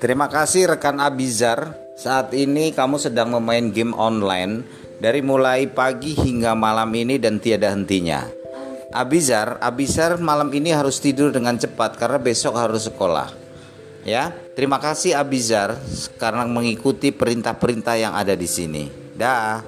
Terima kasih rekan Abizar. Saat ini kamu sedang memain game online dari mulai pagi hingga malam ini dan tiada hentinya. Abizar, Abizar malam ini harus tidur dengan cepat karena besok harus sekolah. Ya, terima kasih Abizar karena mengikuti perintah-perintah yang ada di sini. Dah.